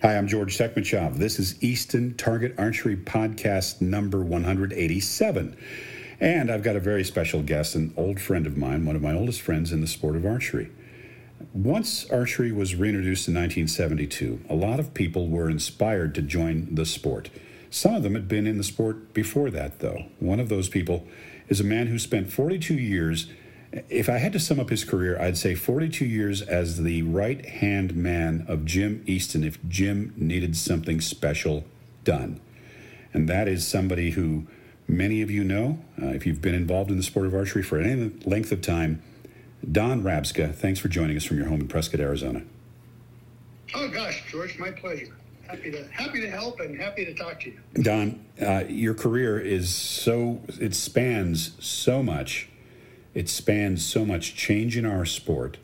Hi, I'm George Tekmitchov. This is Easton Target Archery Podcast number 187. And I've got a very special guest, an old friend of mine, one of my oldest friends in the sport of archery. Once archery was reintroduced in 1972, a lot of people were inspired to join the sport. Some of them had been in the sport before that, though. One of those people is a man who spent 42 years if I had to sum up his career, I'd say 42 years as the right hand man of Jim Easton if Jim needed something special done. And that is somebody who many of you know, uh, if you've been involved in the sport of archery for any length of time. Don Rabska, thanks for joining us from your home in Prescott, Arizona. Oh gosh, George, my pleasure. Happy to happy to help and happy to talk to you. Don, uh, your career is so it spans so much it spans so much change in our sport.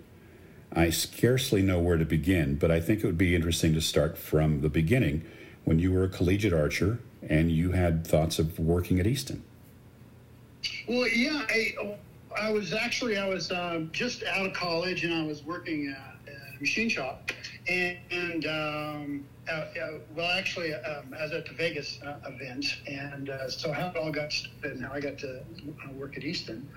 I scarcely know where to begin, but I think it would be interesting to start from the beginning when you were a collegiate archer and you had thoughts of working at Easton. Well, yeah, I, I was actually I was um, just out of college and I was working at, a machine shop, and, and um, uh, uh, well, actually, um, I was at the Vegas uh, event, and uh, so how it all got started and how I got to uh, work at Easton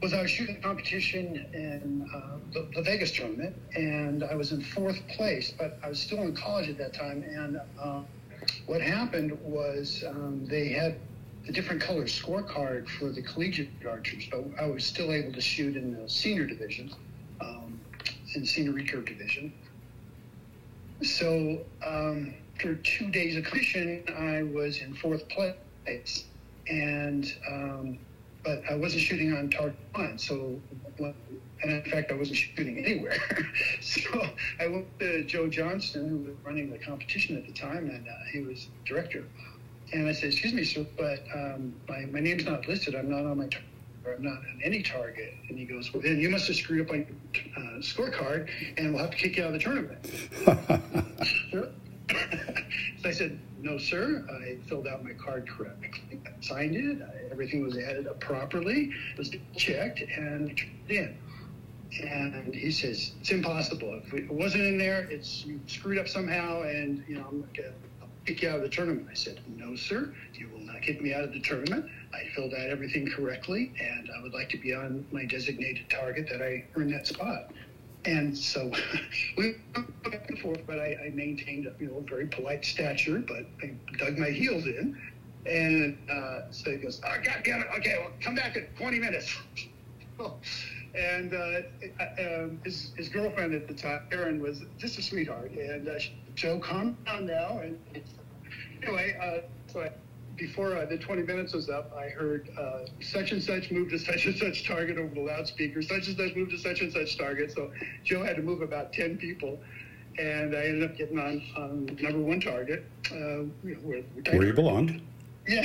was I was shooting competition in uh, the, the, Vegas tournament, and I was in fourth place, but I was still in college at that time. And uh, what happened was um, they had a different color scorecard for the collegiate archers, but I was still able to shoot in the senior division, um, in senior recurve division. So um, for two days of competition, I was in fourth place, and um, but I wasn't shooting on target one. So, and in fact, I wasn't shooting anywhere. so I went to Joe Johnston, who was running the competition at the time, and uh, he was director. And I said, "Excuse me, sir, but um, my my name's not listed. I'm not on my." Tar- I'm not on any target. And he goes, well, then you must have screwed up on your uh, scorecard and we'll have to kick you out of the tournament. so I said, no, sir. I filled out my card correctly, signed it. I, everything was added up properly, it was checked, and turned in. And he says, it's impossible. If it wasn't in there, it's you screwed up somehow, and you know I'm gonna kick you out of the tournament. I said, no, sir. You will not kick me out of the tournament. I filled out everything correctly, and I would like to be on my designated target that I earned that spot. And so we went back and forth, but I, I maintained a you know very polite stature, but I dug my heels in. And uh, so he goes, oh, God damn it. Okay, well, come back in 20 minutes. and uh, um, his, his girlfriend at the time, Erin, was just a sweetheart. And uh, Joe, calm down now. And anyway, uh, so I before uh, the 20 minutes was up, I heard uh, such and such moved to such and such target over the loudspeaker, such and such moved to such and such target. So Joe had to move about 10 people. And I ended up getting on, on number one target. Uh, where, where you belonged. Yeah.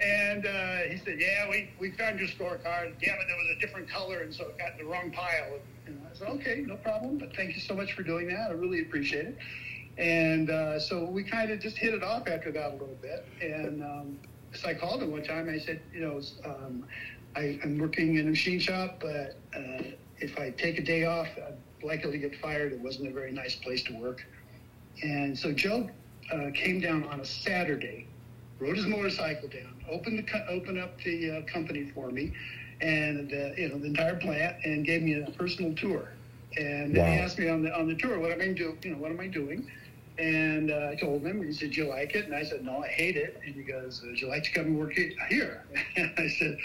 And uh, he said, Yeah, we, we found your scorecard. Damn it, there was a different color, and so it got in the wrong pile. And I said, Okay, no problem. But thank you so much for doing that. I really appreciate it. And uh, so we kind of just hit it off after that a little bit. And um, so I called him one time. I said, you know, um, I, am working in a machine shop, but uh, if I take a day off, I'm likely to get fired. It wasn't a very nice place to work. And so Joe uh, came down on a Saturday, rode his motorcycle down, opened the opened up the uh, company for me, and uh, you know the entire plant, and gave me a personal tour. And wow. he asked me on the on the tour, what am I doing? You know, what am I doing? And uh, I told him, he said, Do you like it? And I said, No, I hate it. And he goes, Would you like to come and work here? And I said,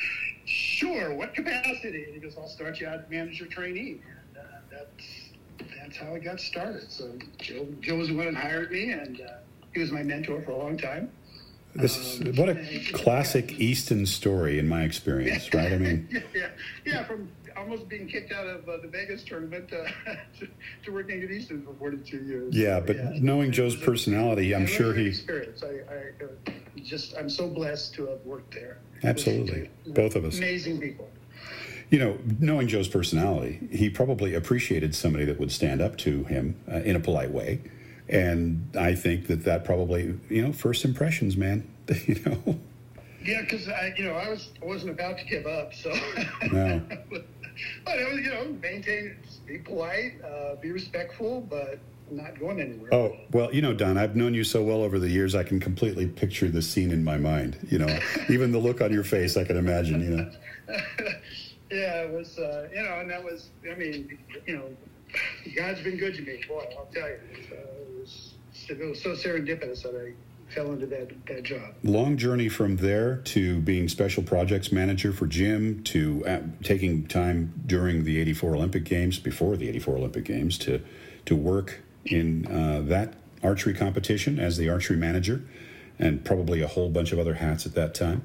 Sure. What capacity? And he goes, I'll start you out as manager trainee. And uh, that's, that's how I got started. So Joe, Joe was the one that hired me, and uh, he was my mentor for a long time. This um, what a classic yeah. Easton story in my experience, right? I mean, yeah, yeah, from almost being kicked out of uh, the Vegas tournament uh, to, to, working at Easton for 42 years. Yeah, but yeah. knowing Joe's personality, I'm sure he. Experience. I, I uh, just I'm so blessed to have worked there. Absolutely, both of us. Amazing people. You know, knowing Joe's personality, he probably appreciated somebody that would stand up to him uh, in a polite way, and I think that that probably, you know, first impressions, man. You know. Yeah, because I, you know, I was I wasn't about to give up, so. No. but it was, you know, maintain, be polite, uh, be respectful, but not going anywhere. Oh, well, you know, Don, I've known you so well over the years, I can completely picture the scene in my mind. You know, even the look on your face, I can imagine, you know. yeah, it was, uh, you know, and that was, I mean, you know, God's been good to me, boy, I'll tell you. Uh, it, was, it was so serendipitous that I fell into that, that job. Long journey from there to being special projects manager for Jim to uh, taking time during the 84 Olympic Games, before the 84 Olympic Games, to, to work in uh, that archery competition as the archery manager and probably a whole bunch of other hats at that time.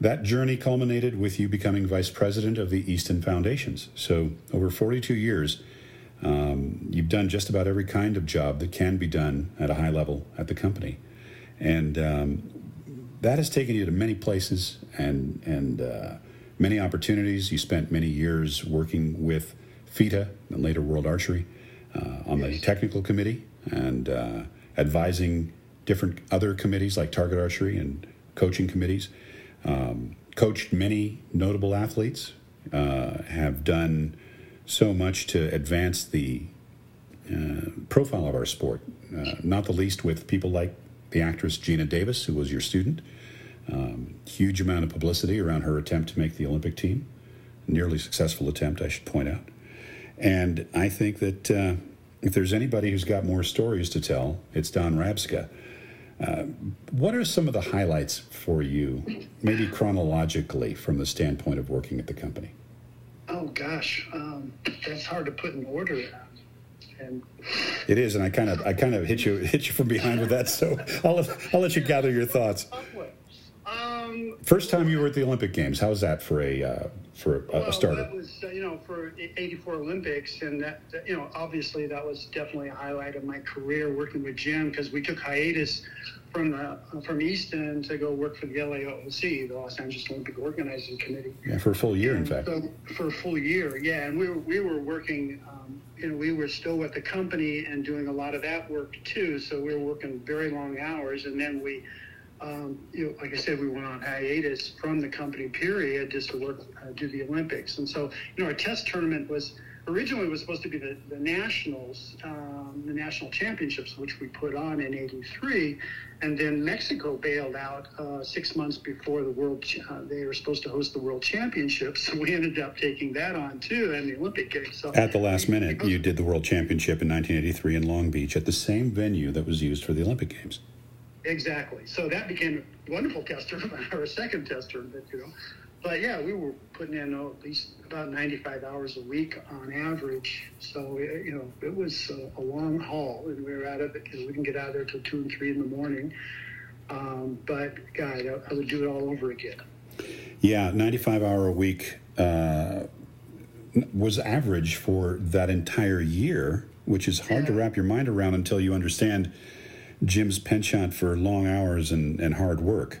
That journey culminated with you becoming vice president of the Easton Foundations. So, over 42 years, um, you've done just about every kind of job that can be done at a high level at the company and um, that has taken you to many places and and uh, many opportunities. You spent many years working with FITA and later World Archery uh, on yes. the technical committee and uh, advising different other committees like Target Archery and coaching committees. Um, coached many notable athletes. Uh, have done so much to advance the uh, profile of our sport, uh, not the least with people like the actress Geena Davis, who was your student. Um, huge amount of publicity around her attempt to make the Olympic team. Nearly successful attempt, I should point out. And I think that uh, if there's anybody who's got more stories to tell, it's Don Rabska. Uh, what are some of the highlights for you, maybe chronologically, from the standpoint of working at the company? Oh gosh, um, that's hard to put in order. And it is, and I kind of I kind of hit you hit you from behind with that. So I'll let, I'll let you gather your thoughts. Um, First time you were at the Olympic Games, how was that for a uh, for a, well, starter? That was uh, you know for '84 Olympics, and that you know obviously that was definitely a highlight of my career working with Jim because we took hiatus from the, from Easton to go work for the LAOC, the Los Angeles Olympic Organizing Committee. Yeah, for a full year, and in fact. So for a full year, yeah, and we were we were working. Um, you know, we were still with the company and doing a lot of that work too. So we were working very long hours, and then we, um, you know, like I said, we went on hiatus from the company period just to work uh, do the Olympics. And so, you know, our test tournament was originally was supposed to be the, the nationals, um, the national championships, which we put on in '83, and then Mexico bailed out uh, six months before the world. Uh, they were supposed to host the world championships, so we ended up taking that on too, and the Olympic Games. So at the last minute, you did the world championship in 1983 in Long Beach at the same venue that was used for the Olympic Games. Exactly. So that became a wonderful test tournament, or a second test tournament, you know but yeah, we were putting in oh, at least about 95 hours a week on average. So you know, it was a, a, long haul, and we were out of it because we didn't get out there till two and three in the morning. Um, but God, I, I, would do it all over again. Yeah, 95 hour a week uh, was average for that entire year, which is hard yeah. to wrap your mind around until you understand Jim's penchant for long hours and, and hard work.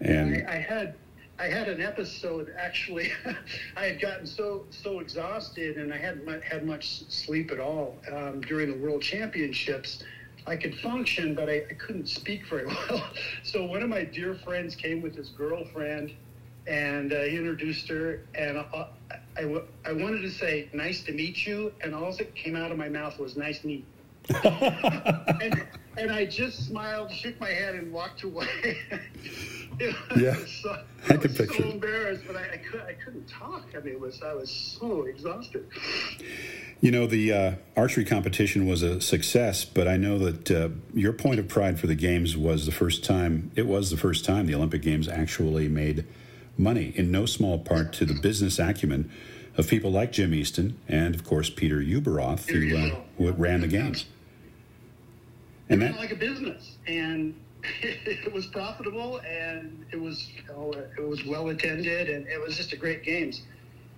And I, I had I had an episode actually. I had gotten so so exhausted, and I hadn't had much sleep at all um, during the World Championships. I could function, but I, I, couldn't speak very well. So one of my dear friends came with his girlfriend, and uh, he introduced her, and I, I, I wanted to say "nice to meet you," and all that came out of my mouth was "nice meet." And, and I just smiled, shook my head, and walked away. yeah, so, I could picture. So embarrassed, but I, I, could, I couldn't talk. I mean, it was I was so exhausted. You know, the uh, archery competition was a success, but I know that uh, your point of pride for the games was the first time. It was the first time the Olympic Games actually made money, in no small part to the business acumen of people like Jim Easton and, of course, Peter Ueberroth, who, uh, who ran the games. And that like a business, and it was profitable and it was you know, it was well attended and it was just a great games.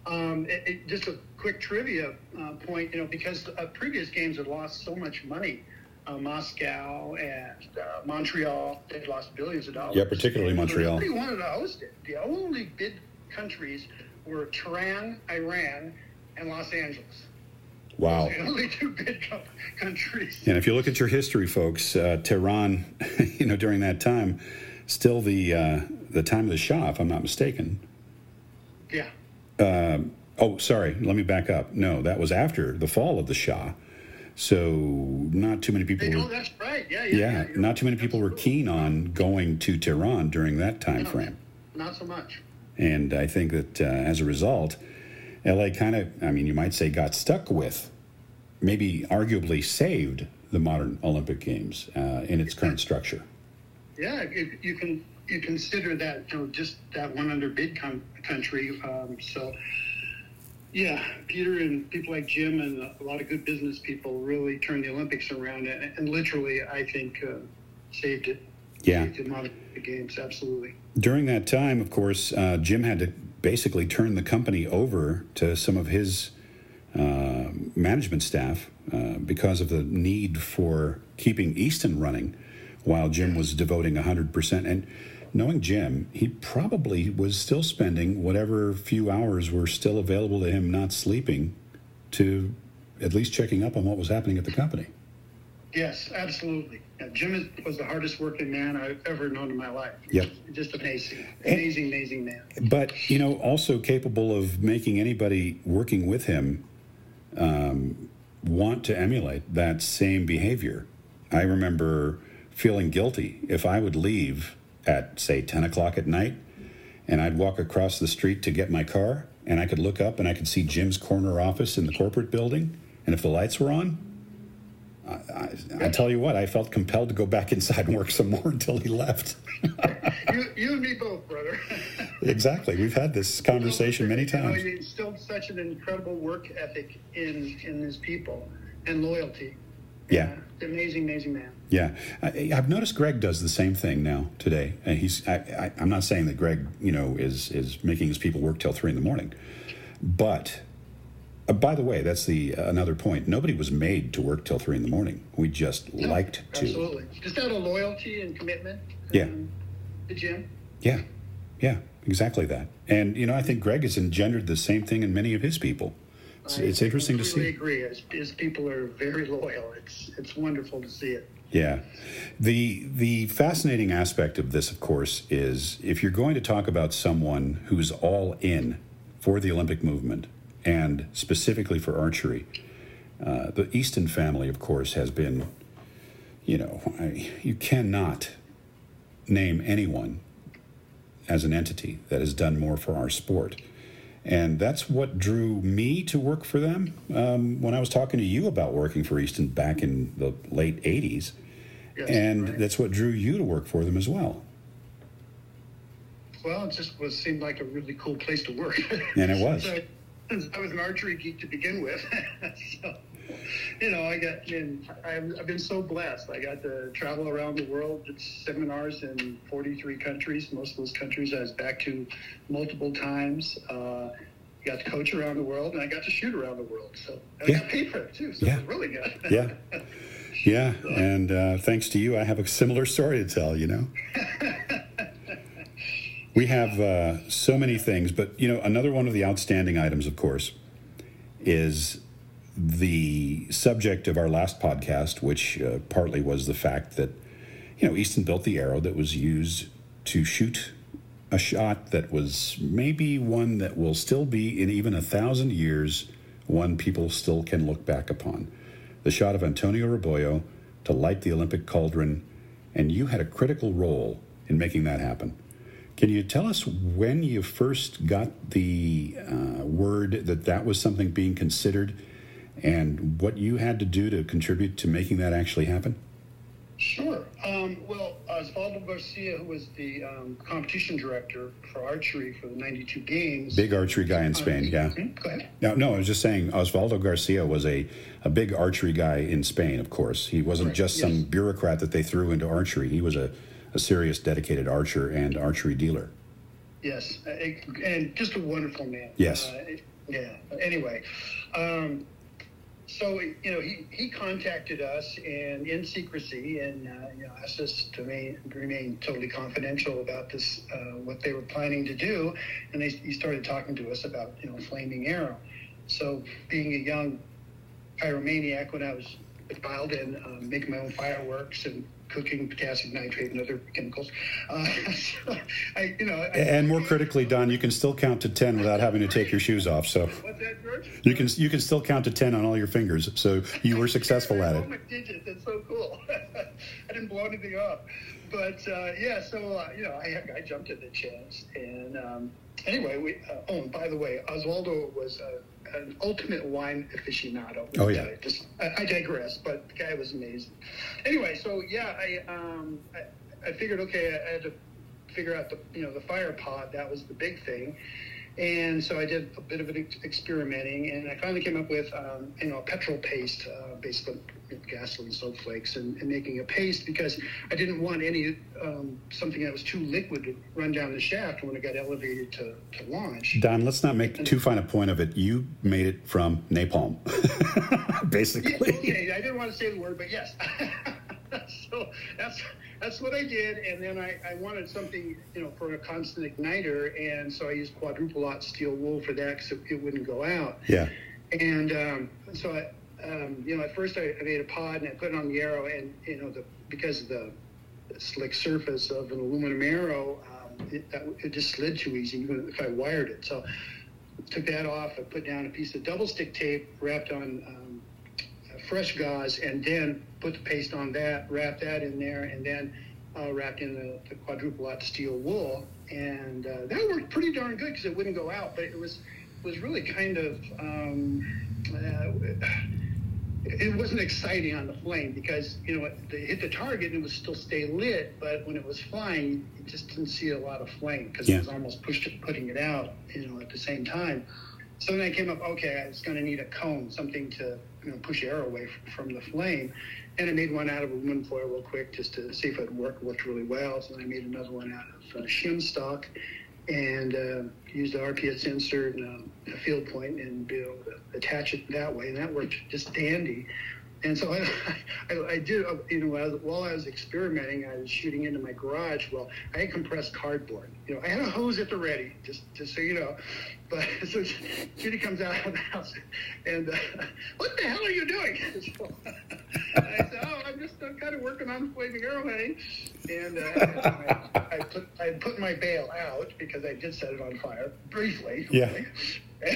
Um, it, it, just a quick trivia uh, point, you know, because uh, previous games had lost so much money. Uh, Moscow and uh, Montreal, they lost billions of dollars. Yeah, particularly Montreal. Nobody wanted to host it. The only bid countries were Tehran, Iran, and Los Angeles. Wow. The only two big countries. And if you look at your history, folks, uh, Tehran, you know, during that time, still the uh, the time of the Shah, if I'm not mistaken. Yeah. Uh, oh, sorry. Let me back up. No, that was after the fall of the Shah. So not too many people. They, were, oh, that's right. Yeah, yeah. yeah, yeah, not too many people were keen on going to Tehran during that time No. frame. Not so much. And I think that uh, as a result, LA kind of, I mean, you might say, got stuck with, maybe arguably saved the modern Olympic Games uh, in its current structure. Yeah, you, can you consider that you know just that one under bid com- country. Um, so yeah, Peter and people like Jim and a lot of good business people really turned the Olympics around and, and literally, I think, uh, saved it. Yeah. Saved the games absolutely. During that time, of course, uh, Jim had to basically turn the company over to some of his uh, management staff uh, because of the need for keeping Easton running while Jim was devoting 100%. And knowing Jim, he probably was still spending whatever few hours were still available to him not sleeping to at least checking up on what was happening at the company. Yes, absolutely. Yeah, Jim is, was the hardest working man I've ever known in my life. Yep. Just amazing, And- amazing, amazing man. but you know also capable of making anybody working with him um, want to emulate that same behavior i remember feeling guilty if i would leave at say 10 o'clock at night and i'd walk across the street to get my car and i could look up and i could see jim's corner office in the corporate building and if the lights were on I, I, I tell you what, I felt compelled to go back inside and work some more until he left. you, you and me both, brother. exactly. We've had this conversation many You know, times. he instilled such an incredible work ethic in in his people and loyalty. Yeah. It's an amazing, amazing man. Yeah, I, I've noticed Greg does the same thing now today, and he's. I, I, I'm not saying that Greg, you know, is is making his people work till three in the morning, but uh, by the way, that's the uh, another point. Nobody was made to work till three in the morning. We just No, liked to. Absolutely. Just out of loyalty and commitment. Yeah. um, to Jim. Yeah, yeah, exactly that. And you know, I think Greg has engendered the same thing in many of his people. It's, I it's interesting to see. I agree. His, his people are very loyal. It's it's wonderful to see it. Yeah. The the fascinating aspect of this, of course, is if you're going to talk about someone who's all in for the Olympic movement and specifically for archery, uh, the Easton family, of course, has been, you know, I, you cannot name anyone as an entity that has done more for our sport. And that's what drew me to work for them. Um, when I was talking to you about working for Easton back in the late 80s, Yes, and right. that's what drew you to work for them as well. Well, it just was seemed like a really cool place to work. And it was. So, I was an archery geek to begin with, so you know, I got. Mean, I've, I've been so blessed. I got to travel around the world, did seminars in 43 countries. Most of those countries I was back to multiple times. Uh, got to coach around the world, and I got to shoot around the world. So and Yeah. I got paid for it too. So Yeah. it was really good. Yeah. Yeah. And uh, thanks to you, I have a similar story to tell, you know? We have uh, so many things, but, you know, another one of the outstanding items, of course, is the subject of our last podcast, which uh, partly was the fact that, you know, Easton built the arrow that was used to shoot a shot that was maybe one that will still be in even a thousand years, one people still can look back upon. The shot of Antonio Rebollo to light the Olympic cauldron, and you had a critical role in making that happen. Can you tell us when you first got the uh, word that that was something being considered and what you had to do to contribute to making that actually happen? Sure. Um, well, Osvaldo Garcia, who was the um, competition director for archery for the 92 games. Big archery guy in Spain, yeah. Hmm? Go ahead. No, no, I was just saying Osvaldo Garcia was a, a big archery guy in Spain, of course. He wasn't Right, just yes. some bureaucrat that they threw into archery. He was a, a serious, dedicated archer and archery dealer. Yes, uh, and just a wonderful man. Yes. Uh, yeah. Anyway, um, so you know, he, he contacted us and in secrecy, and uh, you know, asked us to remain, remain totally confidential about this, uh, what they were planning to do, and they, he started talking to us about you know, flaming arrow. So, being a young pyromaniac, when I was a child and um, making my own fireworks and cooking potassium nitrate and other chemicals, uh, so I, you know, I, And more critically, Don, you can still count to 10 without having to take your shoes off. So, What's that, George? works. You can you can still count to ten on all your fingers, so you were successful at it. digits. It's so cool. I didn't blow anything up, but uh, yeah. So uh, you know, I, I jumped at the chance, and um, anyway, we. Uh, oh, and by the way, Oswaldo was an ultimate wine aficionado. Oh yeah. Just I, I, digress, but the guy was amazing. Anyway, so yeah, I um, I, I figured okay, I had to figure out the you know the fire pot. That was the big thing. And so I did a bit of an experimenting, and I finally came up with, um, you know, a petrol paste, uh, basically gasoline soap flakes, and, and, making a paste because I didn't want any um, something that was too liquid to run down the shaft when it got elevated to, to launch. Don, let's not make too fine a point of it. You made it from napalm, basically. Yeah, okay, I didn't want to say the word, but yes. so that's that's what I did, and then I, I wanted something, you know, for a constant igniter, and so I used quadruple aught steel wool for that because it, it, wouldn't go out. Yeah. And um, so I, um, you know, at first I, I, made a pod and I put it on the arrow, and you know, the because of the, the slick surface of an aluminum arrow, um, it, that, it just slid too easy, even if I wired it. So took that off. I put down a piece of double stick tape wrapped on um, fresh gauze, and then put the paste on that, wrap that in there, and then uh, wrapped in the, the quadruple aught steel wool. And uh, that worked pretty darn good because it wouldn't go out, but it was was really kind of um, uh, it wasn't exciting on the flame because you know it, hit the target and it would still stay lit, but when it was flying, you just didn't see a lot of flame because yeah. it was almost pushed putting it out, you know, at the same time. So then I came up, okay, I was going to need a cone, something to you know, push air away from the flame. And I made one out of aluminum foil real quick just to see if it worked. Worked really well. So then I made another one out of uh, shim stock and uh, used the RPS insert and uh, a field point and be able to attach it that way. And that worked just dandy. And so I, I, I did, uh, you know, while I was experimenting, I was shooting into my garage. Well, I had compressed cardboard. You know, I had a hose at the ready, just, just so you know. But so Judy comes out of the house, and uh, what the hell are you doing? So, I said, oh, I'm just I'm kind of working on the flaming arrowhead. And uh, I, I, put I put my bale out because I did set it on fire briefly. Yeah.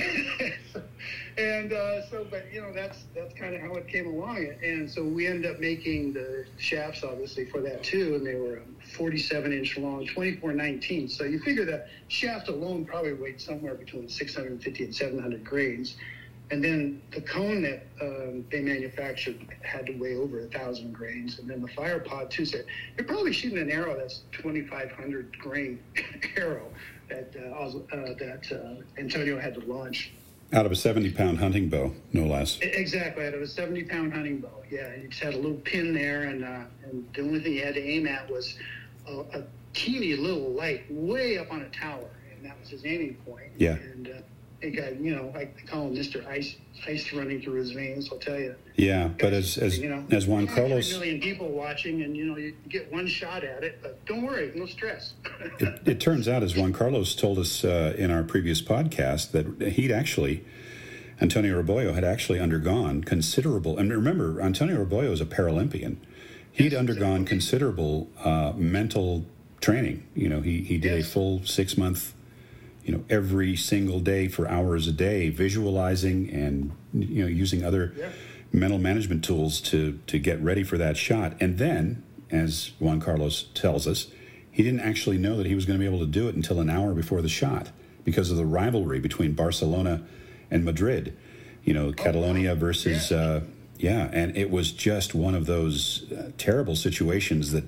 and uh, so, but you know, that's that's kind of how it came along. And so we ended up making the shafts, obviously, for that too. And they were 47 inch long, 24 19. So you figure that shaft alone probably weighed somewhere between 650 and 700 grains. And then the cone that um, they manufactured had to weigh over a thousand grains, and then the fire pod too. So you're probably shooting an arrow that's 2,500 grain arrow that uh, uh, that uh, Antonio had to launch. Out of a 70 pound hunting bow, no less. Exactly, out of a 70 pound hunting bow. Yeah, you just had a little pin there, and, uh, and the only thing you had to aim at was a, a, teeny little light way up on a tower, and that was his aiming point. Yeah. And uh, he got, you know, I call him Mr. Ice, ice running through his veins. I'll tell you. Yeah, but as as you know, as Juan Carlos, a million people watching, and you know, you get one shot at it, but don't worry, no stress. it, it, turns out, as Juan Carlos told us uh, in our previous podcast, that he'd actually. Antonio Rebollo had actually undergone considerable, and remember, Antonio Rebollo is a Paralympian. He'd undergone considerable uh, mental training. You know, he, he did yes. a full six month you know every single day for hours a day visualizing and you know using other yeah. mental management tools to to get ready for that shot and then as Juan Carlos tells us he didn't actually know that he was going to be able to do it until an hour before the shot because of the rivalry between Barcelona and Madrid you know Catalonia oh, versus yeah. Uh, yeah and it was just one of those uh, terrible situations that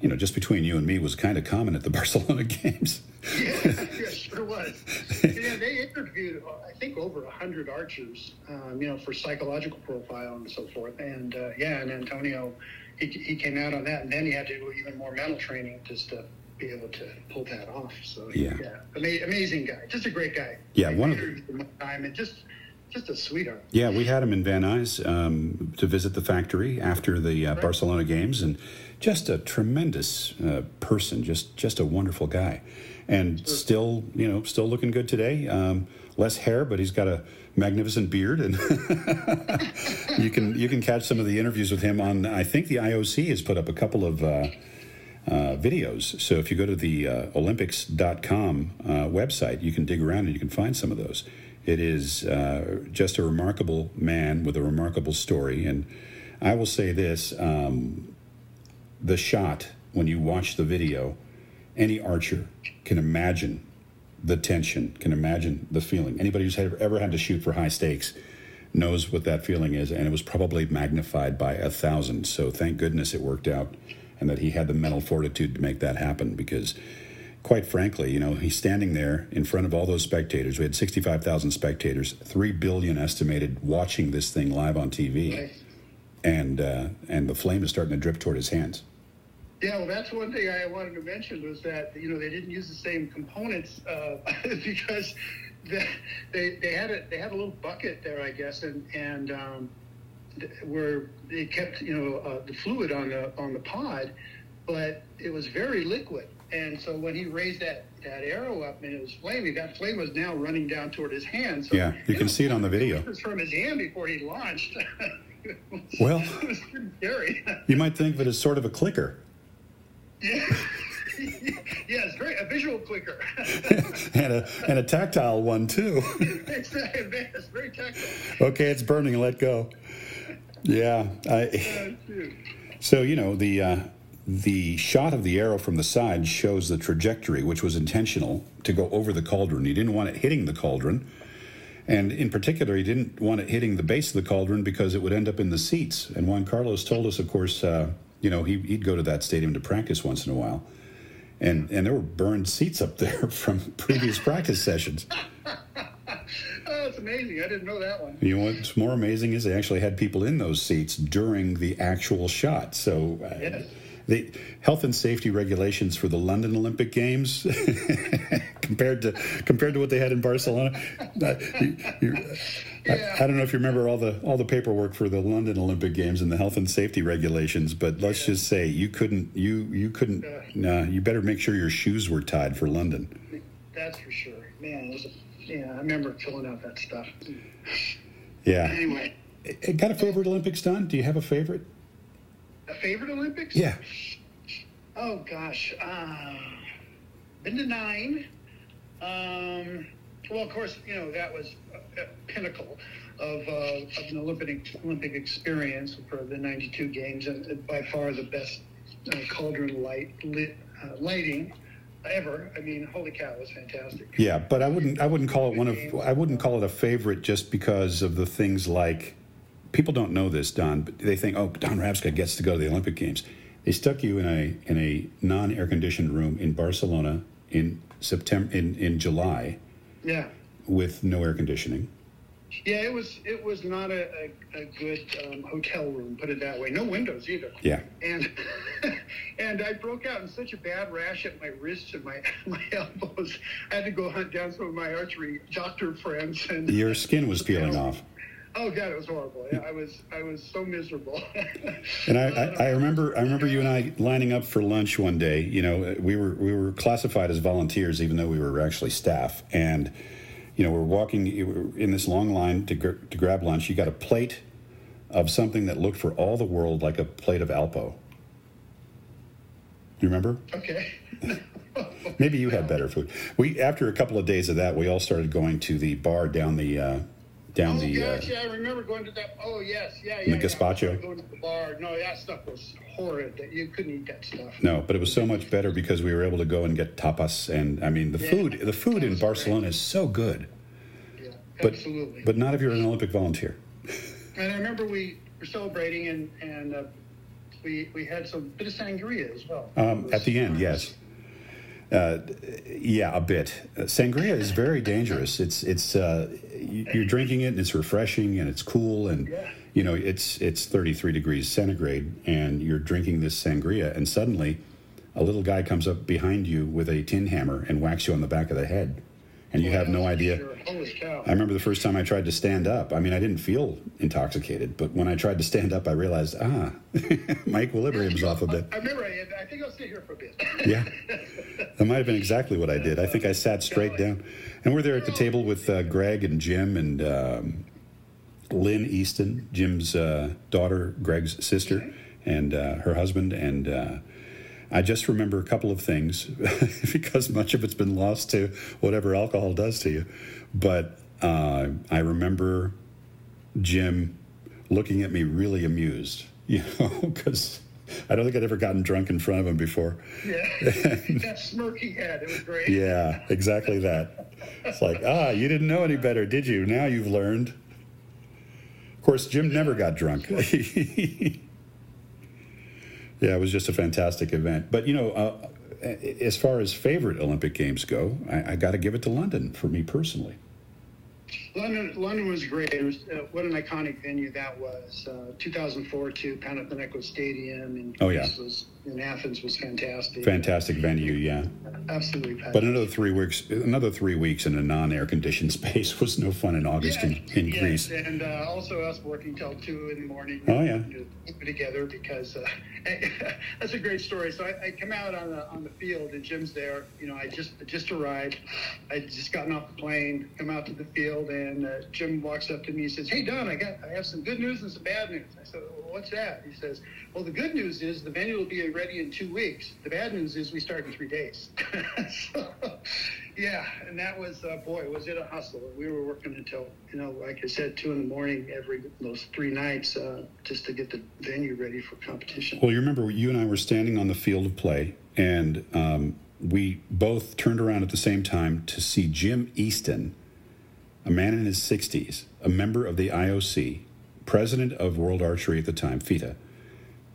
you know just between you and me was kind of common at the Barcelona games yeah, yeah, sure was. yeah, they interviewed, I think, over a hundred archers, um, you know, for psychological profile and so forth. And uh, yeah, and Antonio, he, he came out on that, and then he had to do even more mental training just to be able to pull that off. So yeah, yeah ama- amazing guy, just a great guy. Yeah, I one of the time and just just a sweetheart. Yeah, we had him in Van Nuys um, to visit the factory after the uh, right. Barcelona games, and just a tremendous uh, person, just just a wonderful guy and still, you know, still looking good today. Um, less hair, but he's got a magnificent beard, and you can you can catch some of the interviews with him on. I think the IOC has put up a couple of. Uh, uh, videos. So if you go to the uh, Olympics.com uh, website, you can dig around and you can find some of those. It is uh, just a remarkable man with a remarkable story. And I will say this um, the shot, when you watch the video, any archer can imagine the tension, can imagine the feeling. Anybody who's ever had to shoot for high stakes knows what that feeling is, and it was probably magnified by a thousand. So thank goodness it worked out, and that he had the mental fortitude to make that happen. Because, quite frankly, you know, he's standing there in front of all those spectators. We had sixty-five thousand spectators, three billion estimated watching this thing live on TV, and uh, and the flame is starting to drip toward his hands. Yeah, well, that's one thing I wanted to mention was that you know they didn't use the same components uh, because they, they had a they had a little bucket there, I guess, and and um, where they kept you know uh, the fluid on the on the pod, but it was very liquid. And so when he raised that, that arrow up and it was flaming, that flame was now running down toward his hand. So yeah, you can see it on the video. It was from his hand before he launched. well, it was pretty scary. you might think of it as sort of a clicker. Yeah. yeah, it's very a visual clicker. and a and a tactile one too. it's, it's very tactile. Okay, it's burning. Let go. Yeah, I, so you know the uh, the shot of the arrow from the side shows the trajectory, which was intentional to go over the cauldron. He didn't want it hitting the cauldron. And in particular, he didn't want it hitting the base of the cauldron because it would end up in the seats. And Juan Carlos told us, of course, uh, you know, he, would go to that stadium to practice once in a while and and there were burned seats up there from previous practice sessions. oh, that's amazing! I didn't know that one. You know what's more amazing is they actually had people in those seats during the actual shot. So. Uh, yes. The health and safety regulations for the London Olympic Games compared to compared to what they had in Barcelona, uh, you, I, I, don't know if you remember all the all the paperwork for the London Olympic Games and the health and safety regulations, but let's yeah. just say you couldn't you you couldn't. Nah, you better make sure your shoes were tied for London. That's for sure, man. A, yeah, I remember filling out that stuff. Yeah. Anyway, got a favorite Olympics done? Do you have a favorite? A favorite Olympics? Yeah. Oh gosh, uh, been to nine. Um, well, of course, you know that was a, pinnacle of, uh, of, an Olympic Olympic experience for the '92 games, and by far the best uh, cauldron light lit, uh, lighting ever. I mean, holy cow, it was fantastic. Yeah, but I wouldn't I wouldn't call it one of I wouldn't call it a favorite just because of the things like people don't know this, Don, but they think, oh, Don Rabska gets to go to the Olympic Games. They stuck you in a in a non air conditioned room in Barcelona in September in, in July yeah. With no air conditioning. Yeah, it was it was not a, a, a good um, hotel room, put it that way. No windows either. Yeah. And and I broke out in such a bad rash at my wrists and my my elbows. I had to go hunt down some of my archery doctor friends. And your skin was peeling off. Oh god, it was horrible. Yeah, I was I was so miserable. and I, I, I, remember I remember you and I lining up for lunch one day. You know, we were we were classified as volunteers, even though we were actually staff. And you know, we're walking in this long line to to grab lunch. You got a plate of something that looked for all the world like a plate of Alpo. You remember? Okay. Maybe you had better food. We after a couple of days of that, we all started going to the bar down the. Uh, down oh, the. Gosh, uh, yeah, I remember going to that. Oh yes, yeah, yeah. The gazpacho. Yeah, going to the bar. No, that stuff was horrid. That you couldn't eat that stuff. No, but it was so much better because we were able to go and get tapas, and I mean the yeah, food. The food in Barcelona great. is so good. Yeah, but, absolutely. But not if you're an Olympic volunteer. and I remember we were celebrating, and and uh, we we had some bit of sangria as well. Um, at the end, yes. Uh, yeah, a bit. Uh, sangria is very dangerous. It's it's uh, you're drinking it and it's refreshing and it's cool and you know it's it's 33 degrees centigrade and you're drinking this sangria and suddenly a little guy comes up behind you with a tin hammer and whacks you on the back of the head and you have no idea. I remember the first time I tried to stand up. I mean, I didn't feel intoxicated, but when I tried to stand up, I realized, ah, my equilibrium's off a bit. I remember. I think I'll stay here for a bit. yeah, that might have been exactly what I did. I think I sat straight down, and we're there at the table with uh, Greg and Jim and um, Lynn Easton, Jim's uh, daughter, Greg's sister, and uh, her husband, and uh, I just remember a couple of things because much of it's been lost to whatever alcohol does to you. But uh, I remember Jim looking at me really amused, you know, because I don't think I'd ever gotten drunk in front of him before. Yeah, that smirk he had, it was great. Yeah, exactly that. It's like, ah, you didn't know any better, did you? Now you've learned. Of course, Jim never got drunk. yeah, it was just a fantastic event. But, you know, uh, as far as favorite Olympic Games go, I, I got to give it to London for me personally. London, London was great. It was uh, what an iconic venue that was. Uh, 2004 too, Panathinaikos Stadium in oh yeah, was in Athens was fantastic. Fantastic venue, yeah. Absolutely. But another three weeks, another three weeks in a non-air conditioned space was no fun in August yeah, in, in yes, Greece. And uh, also us working till two in the morning. Oh yeah. Together because uh, that's a great story. So I, I, come out on the on the field and Jim's there. You know, I just just arrived. I just gotten off the plane, come out to the field, and uh, Jim walks up to me. and says, "Hey Don, I got I have some good news and some bad news." I said, well, "What's that?" He says, "Well, the good news is the venue will be ready in two weeks. The bad news is we start in three days." so, yeah, and that was uh, boy, was it a hustle. We were working until you know, like I said, two in the morning every those three nights uh, just to get the venue ready for competition. Well, you remember you and I were standing on the field of play, and um, we both turned around at the same time to see Jim Easton, a man in his 60s, a member of the IOC, president of World Archery at the time, FITA,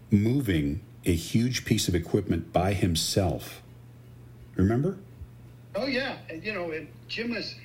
moving a huge piece of equipment by himself. Remember? Oh yeah, you know, Jim is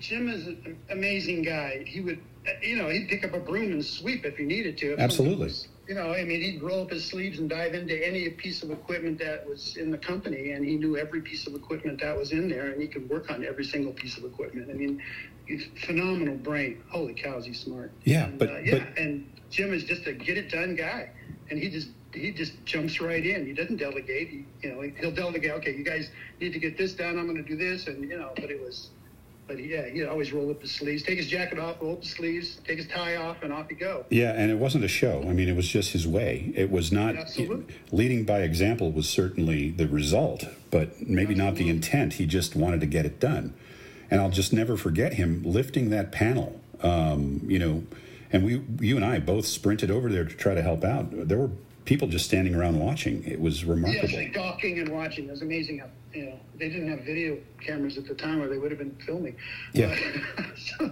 Jim is an amazing guy. He would, you know, he'd pick up a broom and sweep if he needed to. Absolutely. You know, I mean, he'd roll up his sleeves and dive into any piece of equipment that was in the company, and he knew every piece of equipment that was in there, and he could work on every single piece of equipment. I mean, he's phenomenal brain. Holy cows, he's smart. Yeah, and, but uh, yeah, but, and Jim is just a get it done guy, and he just he just jumps right in. He doesn't delegate. He, you know, he'll delegate. Okay, you guys need to get this done. I'm going to do this, and you know. But it was, but yeah, he'd always roll up his sleeves, take his jacket off, roll up his sleeves, take his tie off, and off he go. Yeah, and it wasn't a show. I mean, it was just his way. It was not Absolutely. leading by example was certainly the result, but maybe Absolutely. not the intent. He just wanted to get it done, and I'll just never forget him lifting that panel. Um, you know, and we, you and I, both sprinted over there to try to help out. There were people just standing around watching. It was remarkable. Like talking and watching. It was amazing how you know they didn't have video cameras at the time, or they would have been filming. Yeah. so,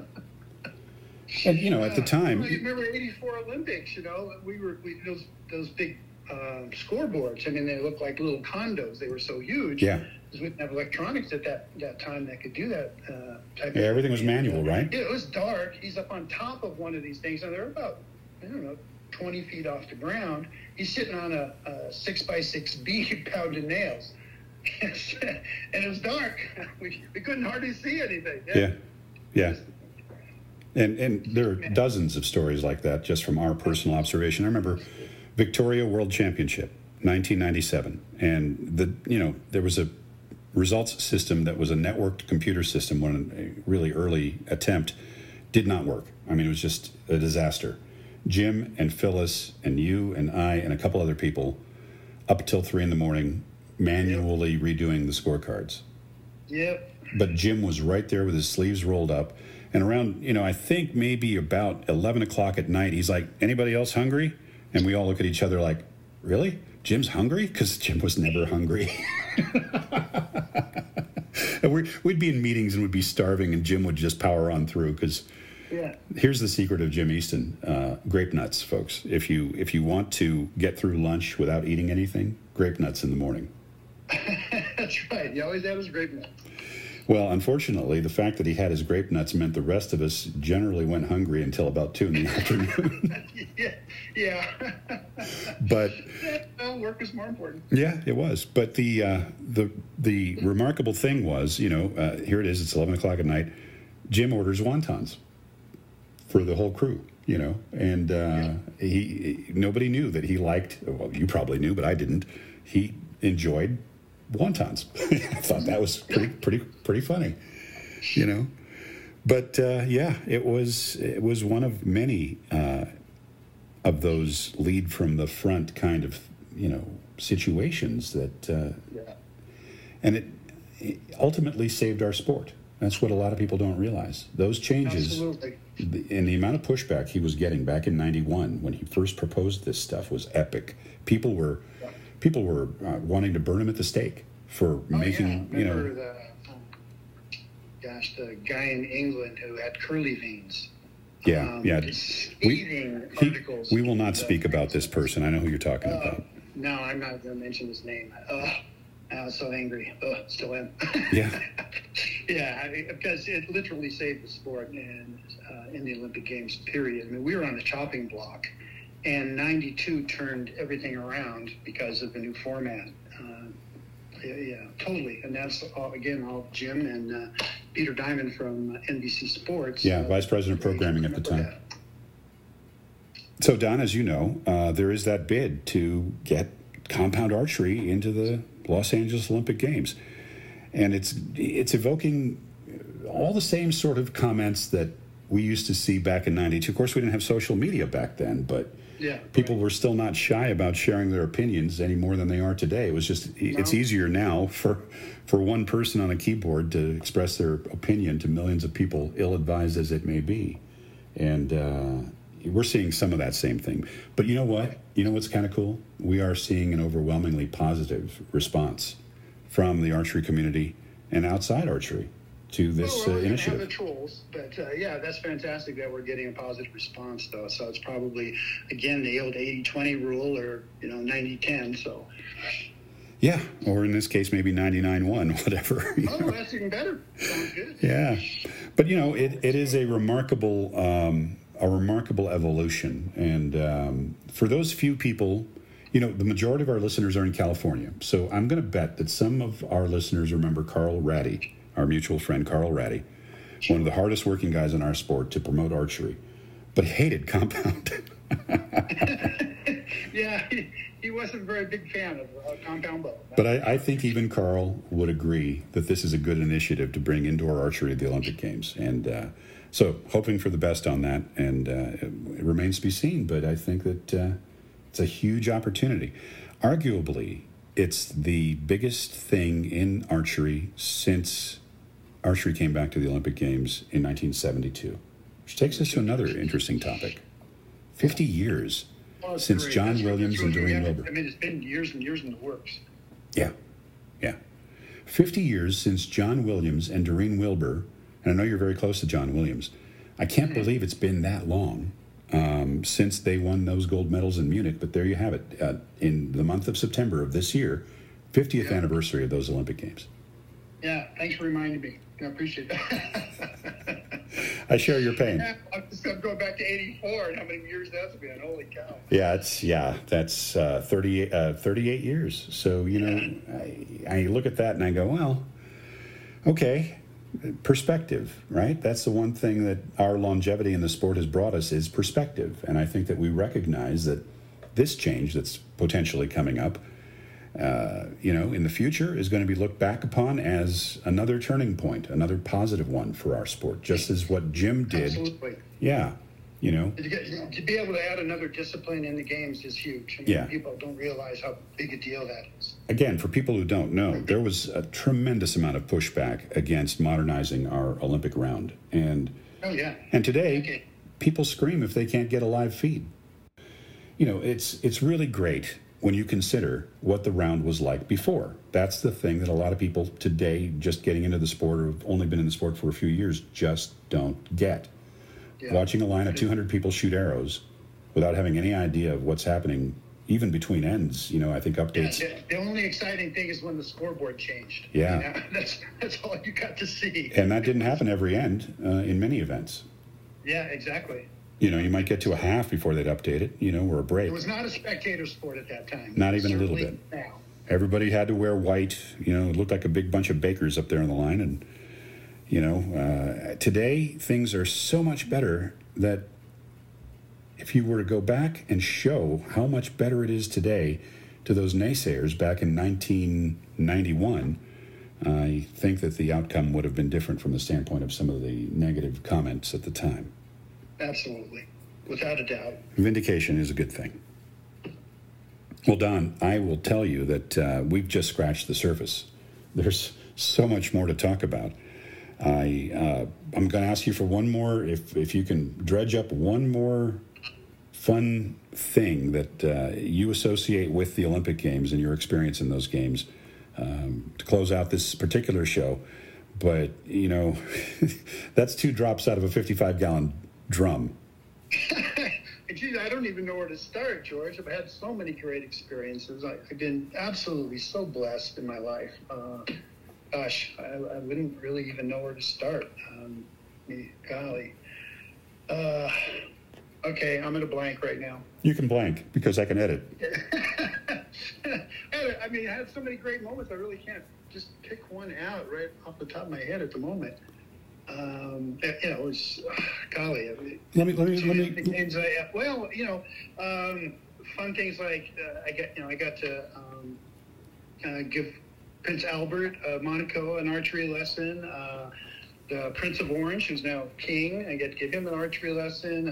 and you know, at the time, I remember '84 Olympics. You know, we were we, those those big uh, scoreboards. I mean, they looked like little condos. They were so huge. Yeah. Because we didn't have electronics at that that time that could do that uh, type. Yeah, everything was manual, right? Yeah, it was dark. He's up on top of one of these things, and they're about I don't know 20 feet off the ground. He's sitting on a, a six by six B pounding nails. and it was dark. We, we couldn't hardly see anything. Yeah. Yeah. And, and there are dozens of stories like that just from our personal observation. I remember Victoria World Championship, 1997. And the, you know, there was a results system that was a networked computer system when a really early attempt did not work. I mean, it was just a disaster. Jim and Phyllis and you and I and a couple other people up till three in the morning manually yep. redoing the scorecards. Yep. But Jim was right there with his sleeves rolled up. And around, you know, I think maybe about 11 o'clock at night, he's like, anybody else hungry? And we all look at each other like, really? Jim's hungry? Because Jim was never hungry. And we would be in meetings and we'd be starving, and Jim would just power on through because yeah. Here's the secret of Jim Easton: uh, grape nuts, folks. If you if you want to get through lunch without eating anything, grape nuts in the morning. That's right. He always had his grape nuts. Well, unfortunately, the fact that he had his grape nuts meant the rest of us generally went hungry until about two in the afternoon. yeah, yeah. but well, work is more important. Yeah, it was. But the uh, the the remarkable thing was, you know, uh, here it is. It's eleven o'clock at night. Jim orders wontons for the whole crew, you know. And uh, yeah. he nobody knew that he liked. Well, you probably knew, but I didn't. He enjoyed wontons. I thought that was pretty pretty pretty funny, you know. But uh, yeah, it was it was one of many uh, of those lead from the front kind of you know situations that. Uh, yeah. And it, it ultimately saved our sport That's what a lot of people don't realize. Those changes Absolutely. and the amount of pushback he was getting back in 91 when he first proposed this stuff was epic. People were people were uh, wanting to burn him at the stake for Oh, making, yeah. you know, the, um, gosh, the guy in England who had curly veins. yeah, Um, yeah. Scathing He, articles. we will not speak about this person. I know who you're talking Uh, about. no, I'm not going to mention his name. Oh, I was so angry. Oh, still am. Yeah. yeah, I mean, because it literally saved the sport and uh, in the Olympic Games, period. I mean, we were on the chopping block, and 92 turned everything around because of the new format. Uh, yeah, yeah, totally. And that's, all, again, all Jim and uh, Peter Diamond from NBC Sports. Yeah, Vice President of Programming at the time. that. So, Don, as you know, uh, there is that bid to get compound archery into the Los Angeles Olympic Games, and it's it's evoking all the same sort of comments that we used to see back in '92. Of course, we didn't have social media back then, but Yeah, people right. were still not shy about sharing their opinions any more than they are today. It was just it's easier now for for one person on a keyboard to express their opinion to millions of people, ill-advised as it may be, and uh, we're seeing some of that same thing. But you know what? You know what's kind of cool? We are seeing an overwhelmingly positive response from the archery community and outside archery to this Well, uh, initiative. Have the trolls, but uh, yeah, that's fantastic that we're getting a positive response, though. So it's probably again the old 80-20 rule, or you know 90-10. So Yeah, or in this case, maybe 99-1, whatever. oh, know. that's even better. Sounds good. Yeah, but you know, it, it is a remarkable um, a remarkable evolution, and um, for those few people, you know, the majority of our listeners are in California. So I'm going to bet that some of our listeners remember Carl Ratty, our mutual friend Carl Ratty, one of the hardest working guys in our sport to promote archery, but hated compound. Yeah, he, he wasn't a very big fan of uh, compound bow. But I, I think even Carl would agree that this is a good initiative to bring indoor archery to the Olympic Games. And uh, so, hoping for the best on that. And uh, it, it remains to be seen, but I think that uh, it's a huge opportunity. Arguably, it's the biggest thing in archery since archery came back to the Olympic Games in 1972, which takes us to another interesting topic 50 years. It's Since great. John That's- Williams and Doreen Wilber. I mean, it's been years and years in the works. Yeah, yeah. 50 years since John Williams and Doreen Wilber, and I know you're very close to John Williams. I can't believe it's been that long um, since they won those gold medals in Munich, but there you have it. Uh, in the month of September of this year, 50th Yeah. anniversary of those Olympic Games. Yeah, thanks for reminding me. I appreciate that. I share your pain. Yeah, I'm just gonna go back to '84 and how many years that's been. Holy cow! Yeah, it's yeah, that's uh, 38, uh, 38 years. So you know, I, I look at that and I go, well, okay, perspective, right? That's the one thing that our longevity in the sport has brought us is perspective, and I think that we recognize that this change that's potentially coming up, uh, you know, in the future is going to be looked back upon as another turning point, another positive one for our sport, just as what Jim did. Absolutely. Yeah, you know, To, be able to add another discipline in the games is huge. I mean, Yeah. People don't realize how big a deal that is. Again, for people who don't know, there was a tremendous amount of pushback against modernizing our Olympic round. And Oh yeah. and today, Okay. people scream if they can't get a live feed. You know, it's it's really great when you consider what the round was like before. That's the thing that a lot of people today, just getting into the sport or have only been in the sport for a few years, just don't get. Yeah. Watching a line of 200 people shoot arrows without having any idea of what's happening, even between ends. You know, I think Yeah, updates. the, the only exciting thing is when the scoreboard changed. Yeah. You know, that's that's all you got to see. And that didn't happen every end uh, in many events. Yeah, exactly. You know, you might get to a half before they'd update it, you know, or a break. It was not a spectator sport at that time. Not even a little bit. Now. Everybody had to wear white. You know, it looked like a big bunch of bakers up there on the line. And, you know, uh, today things are so much better that if you were to go back and show how much better it is today to those naysayers back in 1991, I think that the outcome would have been different from the standpoint of some of the negative comments at the time. Absolutely. Without a doubt. Vindication is a good thing. Well, Don, I will tell you that uh, we've just scratched the surface. There's so much more to talk about. I uh, I'm going to ask you for one more. If if you can dredge up one more fun thing that uh, you associate with the Olympic Games and your experience in those games um, to close out this particular show. But you know, that's two drops out of a 55 gallon drum. Geez, I don't even know where to start, George. I've had so many great experiences. I, have been absolutely so blessed in my life. Uh, gosh, I, I, wouldn't really even know where to start. Um, golly. Uh, okay, I'm in a blank right now. You can blank because I can edit. I mean, I had so many great moments. I really can't just pick one out right off the top of my head at the moment. Um, you know, it was, golly. Let me, let me, let me. I, well, you know, um, fun things like uh, I got, you know, I got to um, uh, give Prince Albert of Monaco an archery lesson. Uh, the Prince of Orange, who's now king, I get to give him an archery lesson.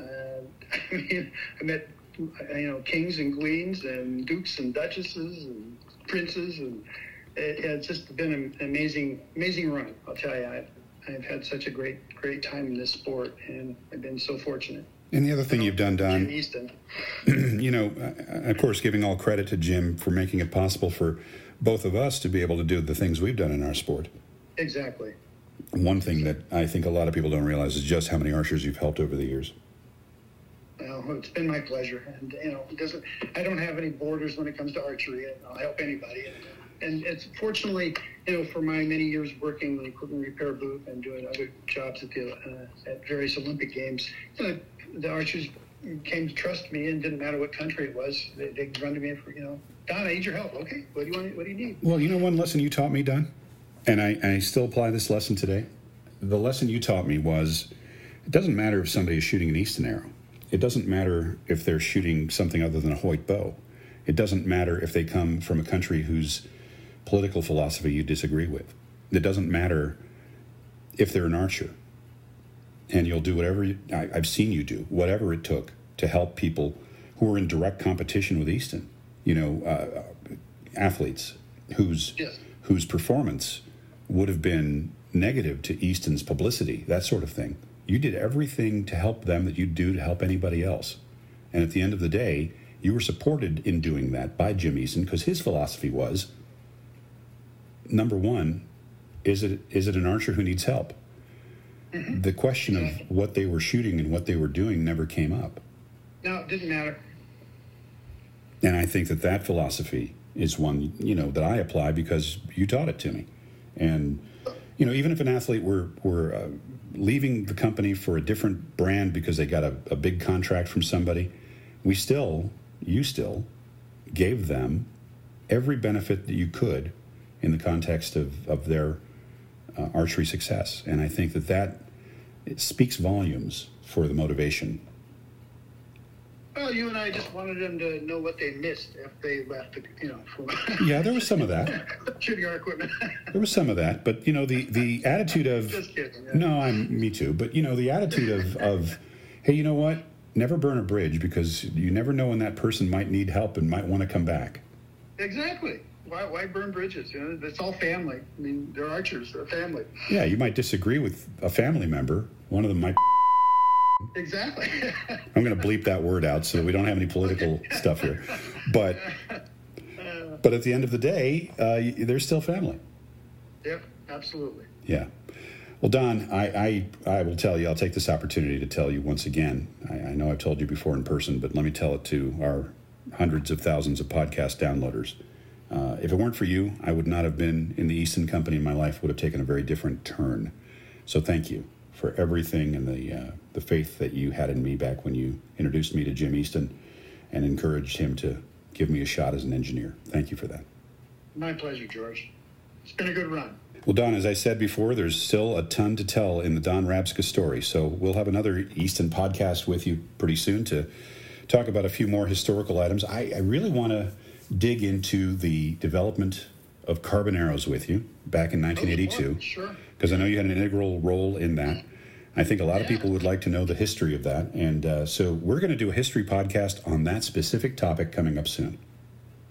Uh, I mean, I met you know kings and queens and dukes and duchesses and princes, and it, it's just been an amazing, amazing run. I'll tell you, I've, I've had such a great, great time in this sport, and I've been so fortunate. And the other thing you've done, Don, you know, of course, giving all credit to Jim for making it possible for both of us to be able to do the things we've done in our sport. Exactly. One thing that I think a lot of people don't realize is just how many archers you've helped over the years. Well, it's been my pleasure, and you know, it doesn't I don't have any borders when it comes to archery. I'll help anybody, and, and it's fortunately, you know, for my many years working in the equipment repair booth and doing other jobs at the uh, at various Olympic games, you know, the archers came to trust me, and didn't matter what country it was, they, they'd run to me for you know Don, I need your help. Okay, what do you want? What do you need? Well, you know one lesson you taught me, Don, and I, I still apply this lesson today. The lesson you taught me was it doesn't matter if somebody is shooting an Easton arrow. It doesn't matter if they're shooting something other than a Hoyt bow. It doesn't matter if they come from a country whose political philosophy you disagree with. It doesn't matter if they're an archer. And you'll do whatever you, I, I've seen you do, whatever it took to help people who are in direct competition with Easton you know, uh, athletes whose whose performance would have been negative to Easton's publicity, that sort of thing. You did everything to help them that you'd do to help anybody else. And at the end of the day, you were supported in doing that by Jim Easton because his philosophy was number one, is it is it an archer who needs help? Mm-hmm. The question of what they were shooting and what they were doing never came up. No, it didn't matter. And I think that that philosophy is one, you know, that I apply because you taught it to me. And, you know, even if an athlete were, were uh, leaving the company for a different brand because they got a, a big contract from somebody, we still, you still, gave them every benefit that you could in the context of, of their uh, archery success. And I think that that speaks volumes for the motivation well, you and I just wanted them to know what they missed if they left, you know. From yeah, there was some of that. Shooting our equipment. there was some of that, but you know the the attitude of. Just kidding. Yeah. No, I'm me too. But you know the attitude of of, hey, you know what? Never burn a bridge because you never know when that person might need help and might want to come back. Exactly. Why, why burn bridges? You know, it's all family. I mean, they're archers. They're family. Yeah, you might disagree with a family member. One of them might Exactly. I'm going to bleep that word out so that we don't have any political stuff here. But but at the end of the day, uh, they're still family. Yep, absolutely. Yeah. Well, Don, I, I, I will tell you, I'll take this opportunity to tell you once again. I, I know I've told you before in person, but let me tell it to our hundreds of thousands of podcast downloaders. Uh, if it weren't for you, I would not have been in the Easton Company, my life would have taken a very different turn. So thank you for everything and the uh, the faith that you had in me back when you introduced me to Jim Easton and encouraged him to give me a shot as an engineer. Thank you for that. My pleasure, George. It's been a good run. Well, Don, as I said before, there's still a ton to tell in the Don Rabska story. So we'll have another Easton podcast with you pretty soon to talk about a few more historical items. I, I really want to dig into the development of carbon arrows with you back in 1982. Oh, sure. Because I know you had an integral role in that. I think a lot of people would like to know the history of that. And uh, so we're going to do a history podcast on that specific topic coming up soon.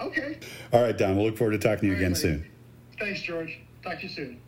Okay. All right, Don. We'll look forward to talking to you again soon. Thanks, George. Talk to you soon.